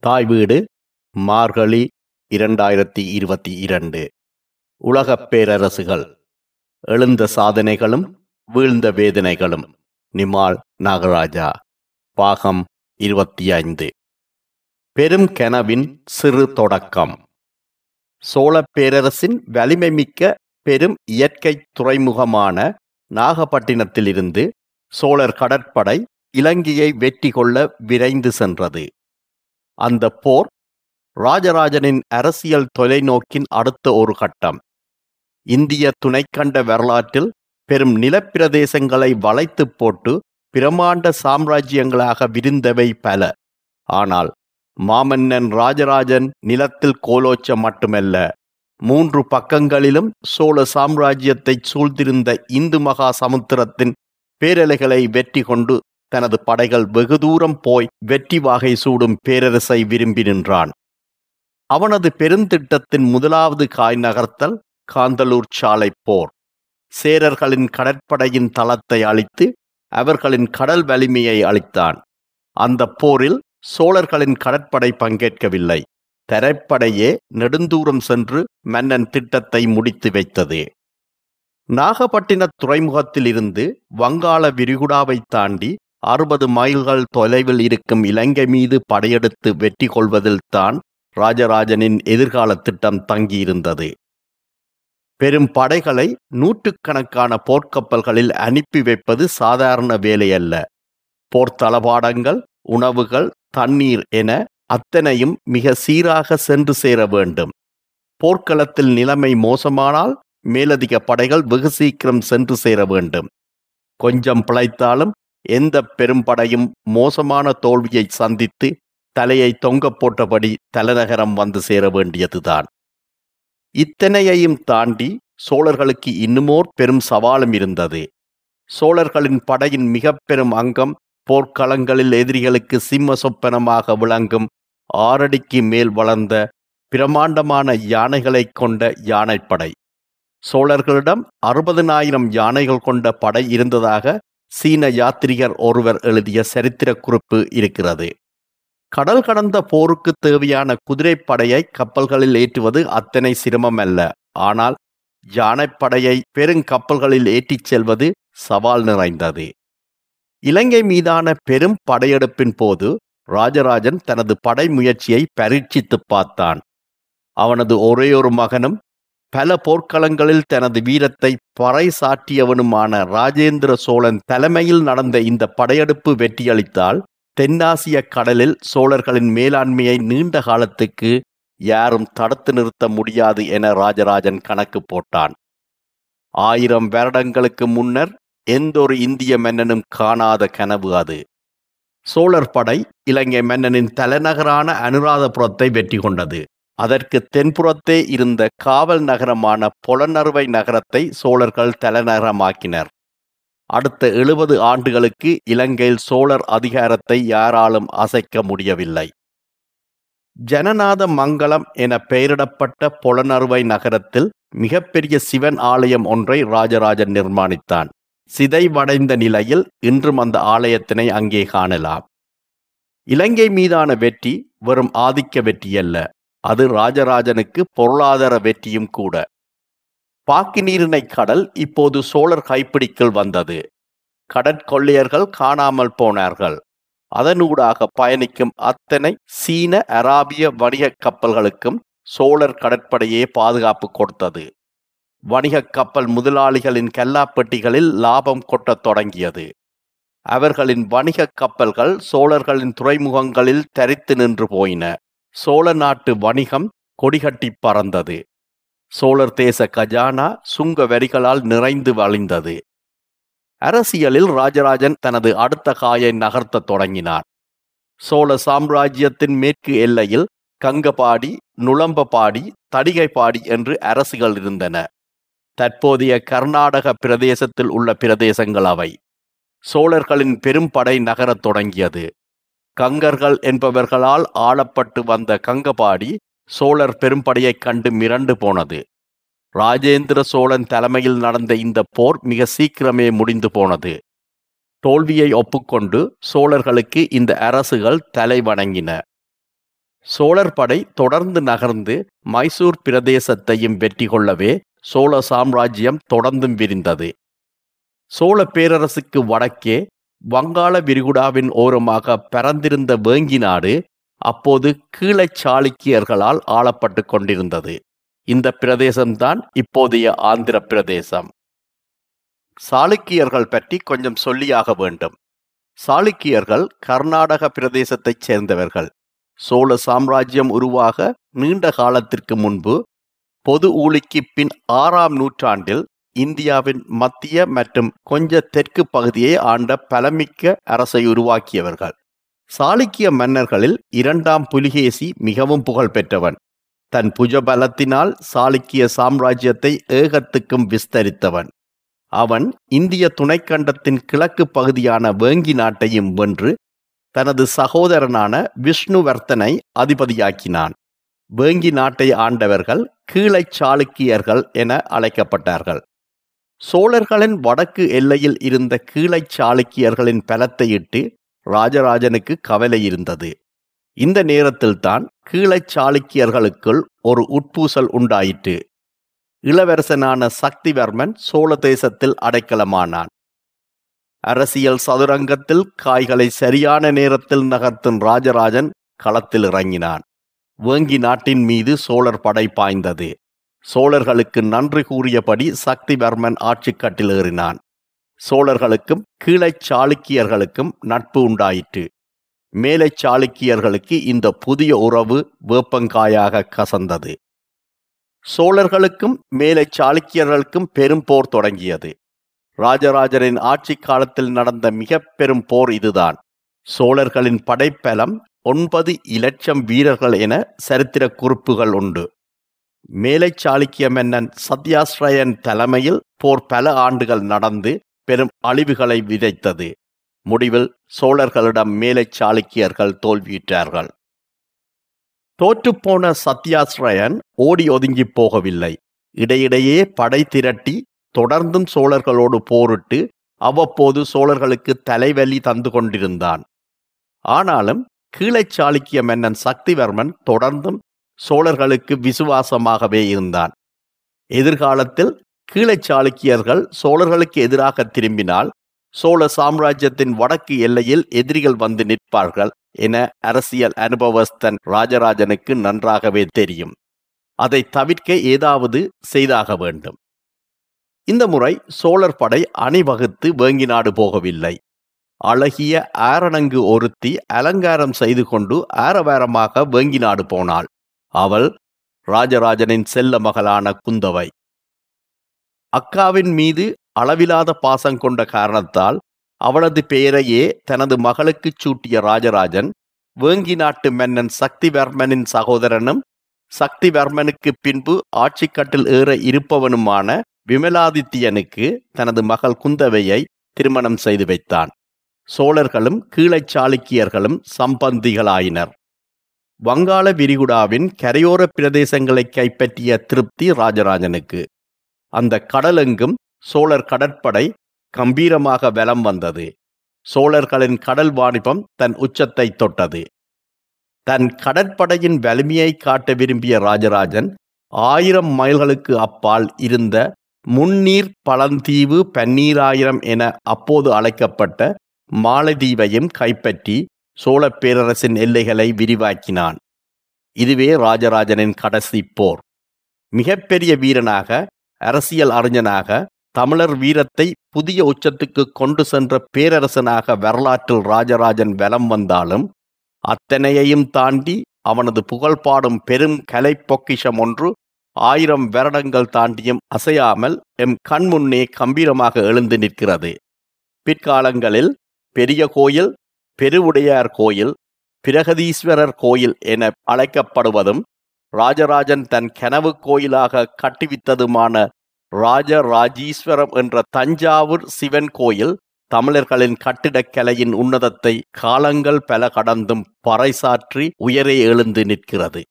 தாய் வீடு மார்கழி இரண்டாயிரத்தி இருபத்தி இரண்டு. உலகப் பேரரசுகள் எழுந்த சாதனைகளும் வீழ்ந்த வேதனைகளும். நிமால் நாகராஜா பாகம் இருபத்தி ஐந்து. பெரும் கனவின் சிறு தொடக்கம். சோழப் பேரரசின் வலிமை மிக்க பெரும் இயற்கை துறைமுகமான நாகப்பட்டினத்திலிருந்து சோழர் கடற்படை இலங்கையை வெற்றி கொள்ள விரைந்து சென்றது. அந்த போர் ராஜராஜனின் அரசியல் தொலைநோக்கின் அடுத்த ஒரு கட்டம். இந்திய துணைக்கண்ட வரலாற்றில் பெரும் நிலப்பிரதேசங்களை வளைத்து போட்டு பிரமாண்ட சாம்ராஜ்யங்களாக விரிந்தவை பல. ஆனால் மாமன்னன் ராஜராஜன் நிலத்தில் கோலோச்சம் மட்டுமல்ல. மூன்று பக்கங்களிலும் சோழ சாம்ராஜ்யத்தை சூழ்ந்திருந்த இந்து மகா சமுத்திரத்தின் பேரலைகளை வெற்றி கொண்டு தனது படைகள் வெகு தூரம் போய் வெற்றி வாகை சூடும் பேரரசை விரும்பி நின்றான். அவனது பெருந்திட்டத்தின் முதலாவது காய் நகர்த்தல் காந்தலூர் சாலை போர். சேரர்களின் கடற்படையின் தளத்தை அழித்து அவர்களின் கடல் வலிமையை அளித்தான் அந்த போரில் சோழர்களின் கடற்படை பங்கேற்கவில்லை. தரைப்படையே நெடுந்தூரம் சென்று மன்னன் திட்டத்தை முடித்து வைத்தது. நாகப்பட்டின துறைமுகத்திலிருந்து வங்காள விரிகுடாவை தாண்டி அறுபது மைல்கள் தொலைவில் இருக்கும் இலங்கை மீது படையெடுத்து வெற்றி கொள்வதில் தான் ராஜராஜனின் எதிர்கால திட்டம் தங்கியிருந்தது. பெரும் படைகளை நூற்றுக்கணக்கான போர்க்கப்பல்களில் அனுப்பி வைப்பது சாதாரண வேலையல்ல. போர்த்தளபாடங்கள் உணவுகள் தண்ணீர் என அத்தனையும் மிக சீராக சென்று சேர வேண்டும். போர்க்களத்தில் நிலைமை மோசமானால் மேலதிக படைகள் வெகு சீக்கிரம் சென்று சேர வேண்டும். கொஞ்சம் பிழைத்தாலும் எந்த பெரும்படையும் மோசமான தோல்வியை சந்தித்து தலையை தொங்க போட்டபடி தலைநகரம் வந்து சேர வேண்டியதுதான். இத்தனையையும் தாண்டி சோழர்களுக்கு இன்னுமோர் பெரும் சவாலும் இருந்தது. சோழர்களின் படையின் மிக பெரும் அங்கம் போர்க்களங்களில் எதிரிகளுக்கு சிம்ம சொப்பனமாக விளங்கும் ஆறடிக்கு மேல் வளர்ந்த பிரமாண்டமான யானைகளை கொண்ட யானைப்படை. சோழர்களிடம் அறுபதனாயிரம் யானைகள் கொண்ட படை இருந்ததாக சீன யாத்திரிகர் ஒருவர் எழுதிய சரித்திர குறிப்பு இருக்கிறது. கடல் கடந்த போருக்கு தேவையான குதிரைப்படையை கப்பல்களில் ஏற்றுவது அத்தனை சிரமம் அல்ல. ஆனால் யானைப்படையை பெருங்கப்பல்களில் ஏற்றிச் செல்வது சவால் நிறைந்தது. இலங்கை மீதான பெரும் படையெடுப்பின் போது ராஜராஜன் தனது படை முயற்சியை பரீட்சித்து பார்த்தான். அவனது ஒரேயொரு மகனும் பல போர்க்களங்களில் தனது வீரத்தை பறை சாட்டியவனுமான ராஜேந்திர சோழன் தலைமையில் நடந்த இந்த படையெடுப்பு வெற்றியளித்தால் தென்னாசிய கடலில் சோழர்களின் மேலாண்மையை நீண்ட காலத்துக்கு யாரும் தடுத்து நிறுத்த முடியாது என ராஜராஜன் கணக்கு போட்டான். ஆயிரம் வருடங்களுக்கு முன்னர் எந்தொரு இந்திய மன்னனும் காணாத கனவு அது. சோழர் படை இலங்கை மன்னனின் தலைநகரான அனுராதபுரத்தை வெற்றி கொண்டது. அதற்கு தென்புறத்தே இருந்த காவல் நகரமான பொலனறுவை நகரத்தை சோழர்கள் தலைநகரமாக்கினர். அடுத்த எழுபது ஆண்டுகளுக்கு இலங்கையில் சோழர் அதிகாரத்தை யாராலும் அசைக்க முடியவில்லை. ஜனநாத மங்கலம் என பெயரிடப்பட்ட பொலனறுவை நகரத்தில் மிகப்பெரிய சிவன் ஆலயம் ஒன்றை ராஜராஜன் நிர்மாணித்தான். சிதைவடைந்த நிலையில் இன்றும் அந்த ஆலயத்தினை அங்கே காணலாம். இலங்கை மீதான வெற்றி வெறும் ஆதிக்க வெற்றியல்ல. அது ராஜராஜனுக்கு பொருளாதார வெற்றியும் கூட. பாக்கிநீரிணை கடல் இப்போது சோழர் கைப்பிடிக்குள் வந்தது. கடற்கொள்ளையர்கள் காணாமல் போனார்கள். அதனூடாக பயணிக்கும் அத்தனை சீன அராபிய வணிக கப்பல்களுக்கும் சோழர் கடற்படையே பாதுகாப்பு கொடுத்தது. வணிக கப்பல் முதலாளிகளின் கல்லாப்பெட்டிகளில் லாபம் கொட்டத் தொடங்கியது. அவர்களின் வணிக கப்பல்கள் சோழர்களின் துறைமுகங்களில் தரித்து நின்று போயின. சோழ நாட்டு வணிகம் கொடிகட்டி பறந்தது. சோழர் தேச கஜானா சுங்க வரிகளால் நிறைந்து வழிந்தது. அரசியலில் ராஜராஜன் தனது அடுத்த காயை நகர்த்த தொடங்கினார். சோழ சாம்ராஜ்யத்தின் மேற்கு எல்லையில் கங்கபாடி நுளம்பபாடி தடிகைப்பாடி என்று அரசுகள் இருந்தன. தற்போதைய கர்நாடக பிரதேசத்தில் உள்ள பிரதேசங்கள் அவை. சோழர்களின் பெரும் படை நகரத் தொடங்கியது. கங்கர்கள் என்பவர்களால் ஆளப்பட்டு வந்த கங்கபாடி சோழர் பெரும்படையைக் கண்டு மிரண்டு போனது. ராஜேந்திர சோழன் தலைமையில் நடந்த இந்த போர் மிக சீக்கிரமே முடிந்து போனது. தோல்வியை ஒப்புக்கொண்டு சோழர்களுக்கு இந்த அரசுகள் தலை வணங்கின. சோழர் படை தொடர்ந்து நகர்ந்து மைசூர் பிரதேசத்தையும் வெற்றி கொள்ளவே சோழ சாம்ராஜ்யம் தொடர்ந்தும் விரிந்தது. சோழ பேரரசுக்கு வடக்கே வங்காள விரிகுடாவின் ஓரமாக பரந்திருந்த வேங்கி நாடு அப்போது கீழச் சாளுக்கியர்களால் ஆளப்பட்டு கொண்டிருந்தது. இந்த பிரதேசம்தான் இப்போதைய ஆந்திர பிரதேசம். சாளுக்கியர்கள் பற்றி கொஞ்சம் சொல்லியாக வேண்டும். சாளுக்கியர்கள் கர்நாடக பிரதேசத்தைச் சேர்ந்தவர்கள். சோழ சாம்ராஜ்யம் உருவாக நீண்ட காலத்திற்கு முன்பு பொது ஊழிக்கு பின் ஆறாம் நூற்றாண்டில் இந்தியாவின் மத்திய மற்றும் கொஞ்ச தெற்கு பகுதியை ஆண்ட பலமிக்க அரசை உருவாக்கியவர்கள். சாளுக்கிய மன்னர்களில் இரண்டாம் புலிகேசி மிகவும் புகழ் பெற்றவன். தன் புஜபலத்தினால் சாளுக்கிய சாம்ராஜ்யத்தை ஏகத்துக்கும் விஸ்தரித்தவன். அவன் இந்திய துணைக்கண்டத்தின் கிழக்கு பகுதியான வேங்கி நாட்டையும் வென்று தனது சகோதரனான விஷ்ணுவர்த்தனை அதிபதியாக்கினான். வேங்கி நாட்டை ஆண்டவர்கள் கீழைச் சாளுக்கியர்கள் என அழைக்கப்பட்டார்கள். சோழர்களின் வடக்கு எல்லையில் இருந்த கீழைச் சாளுக்கியர்களின் பலத்தையிட்டு ராஜராஜனுக்கு கவலை இருந்தது. இந்த நேரத்தில்தான் கீழைச் சாளுக்கியர்களுக்குள் ஒரு உட்பூசல் உண்டாயிற்று. இளவரசனான சக்திவர்மன் சோழ தேசத்தில் அடைக்கலமானான். அரசியல் சதுரங்கத்தில் காய்களை சரியான நேரத்தில் நகர்த்தும் ராஜராஜன் களத்தில் இறங்கினான். வேங்கி நாட்டின் மீது சோழர் படை பாய்ந்தது. சோழர்களுக்கு நன்றி கூறியபடி சக்திவர்மன் ஆட்சி ஏறினான். சோழர்களுக்கும் கீழைச் சாளுக்கியர்களுக்கும் நட்பு உண்டாயிற்று. மேலை சாளுக்கியர்களுக்கு இந்த புதிய உறவு வேப்பங்காயாக கசந்தது. சோழர்களுக்கும் மேலை சாளுக்கியர்களுக்கும் பெரும் போர் தொடங்கியது. ராஜராஜரின் ஆட்சி காலத்தில் நடந்த மிக பெரும் போர் இதுதான். சோழர்களின் படைப்பலம் ஒன்பது இலட்சம் வீரர்கள் என சரித்திர குறிப்புகள் உண்டு. மேலை சாளுக்கிய மன்னன் சத்யாஸ்ரயன் தலைமையில் போர் பல ஆண்டுகள் நடந்து பெரும் அழிவுகளை விதைத்தது. முடிவில் சோழர்களிடம் மேலை சாளுக்கியர்கள் தோல்வியுற்றார்கள். தோற்றுப்போன சத்யாஸ்ரயன் ஓடி ஒதுங்கி போகவில்லை. இடையிடையே படை திரட்டி தொடர்ந்தும் சோழர்களோடு போரிட்டு அவ்வப்போது சோழர்களுக்கு தலைவலி தந்து கொண்டிருந்தான். ஆனாலும் கீழைச் சாளுக்கிய மன்னன் சக்திவர்மன் தொடர்ந்தும் சோழர்களுக்கு விசுவாசமாகவே இருந்தான். எதிர்காலத்தில் கீழைச் சாளுக்கியர்கள் சோழர்களுக்கு எதிராக திரும்பினால் சோழ சாம்ராஜ்யத்தின் வடக்கு எல்லையில் எதிரிகள் வந்து நிற்பார்கள் என அரசியல் அனுபவஸ்தன் ராஜராஜனுக்கு நன்றாகவே தெரியும். அதை தவிர்க்க ஏதாவது செய்தாக வேண்டும். இந்த முறை சோழர் படை அணிவகுத்து வேங்கி நாடு போகவில்லை. அழகிய ஆரணங்கு ஒருத்தி அலங்காரம் செய்து கொண்டு ஆரவாரமாக வேங்கி நாடு போனாள். அவள் ராஜராஜனின் செல்ல மகளான குந்தவை. அக்காவின் மீது அளவிலாத பாசம் கொண்ட காரணத்தால் அவளது பெயரையே தனது மகளுக்குச் சூட்டிய ராஜராஜன் வேங்கி நாட்டு மன்னன் சக்திவர்மனின் சகோதரனும் சக்திவர்மனுக்கு பின்பு ஆட்சிக்கட்டில் ஏற இருப்பவனுமான விமலாதித்யனுக்கு தனது மகள் குந்தவையை திருமணம் செய்து வைத்தான். சோழர்களும் கீழைச் சாளுக்கியர்களும் சம்பந்திகளாயினர். வங்காள விரிகுடாவின் கரையோர பிரதேசங்களை கைப்பற்றிய திருப்தி ராஜராஜனுக்கு. அந்த கடலெங்கும் சோழர் கடற்படை கம்பீரமாக வலம் வந்தது. சோழர்களின் கடல் வாணிபம் தன் உச்சத்தை தொட்டது. தன் கடற்படையின் வலிமையை காட்ட விரும்பிய ராஜராஜன் ஆயிரம் மைல்களுக்கு அப்பால் இருந்த முன்னீர் பழந்தீவு பன்னீராயிரம் என அப்போது அழைக்கப்பட்ட மாலதீவையும் கைப்பற்றி சோழப் பேரரசின் எல்லைகளை விரிவாக்கினான். இதுவே ராஜராஜனின் கடைசி போர். மிகப்பெரிய வீரனாக அரசியல் அறிஞனாக தமிழர் வீரத்தை புதிய உச்சத்துக்கு கொண்டு சென்ற பேரரசனாக வரலாற்றில் ராஜராஜன் வலம் வந்தாலும் அத்தனையையும் தாண்டி அவனது புகழ் பாடும் பெரும் கலை பொக்கிஷம் ஒன்று ஆயிரம் வருடங்கள் தாண்டியும் அசையாமல் எம் கண்முன்னே கம்பீரமாக எழுந்து நிற்கிறது. பிற்காலங்களில் பெரிய கோயில் பெருவுடையார் கோயில் பிரகதீஸ்வரர் கோயில் என அழைக்கப்படுவதும் ராஜராஜன் தன் கனவு கோயிலாக கட்டுவித்ததுமான ராஜராஜீஸ்வரம் என்ற தஞ்சாவூர் சிவன் கோயில் தமிழர்களின் கட்டிடக்கலையின் உன்னதத்தை காலங்கள் பல கடந்தும் பறைசாற்றி உயரே எழுந்து நிற்கிறது.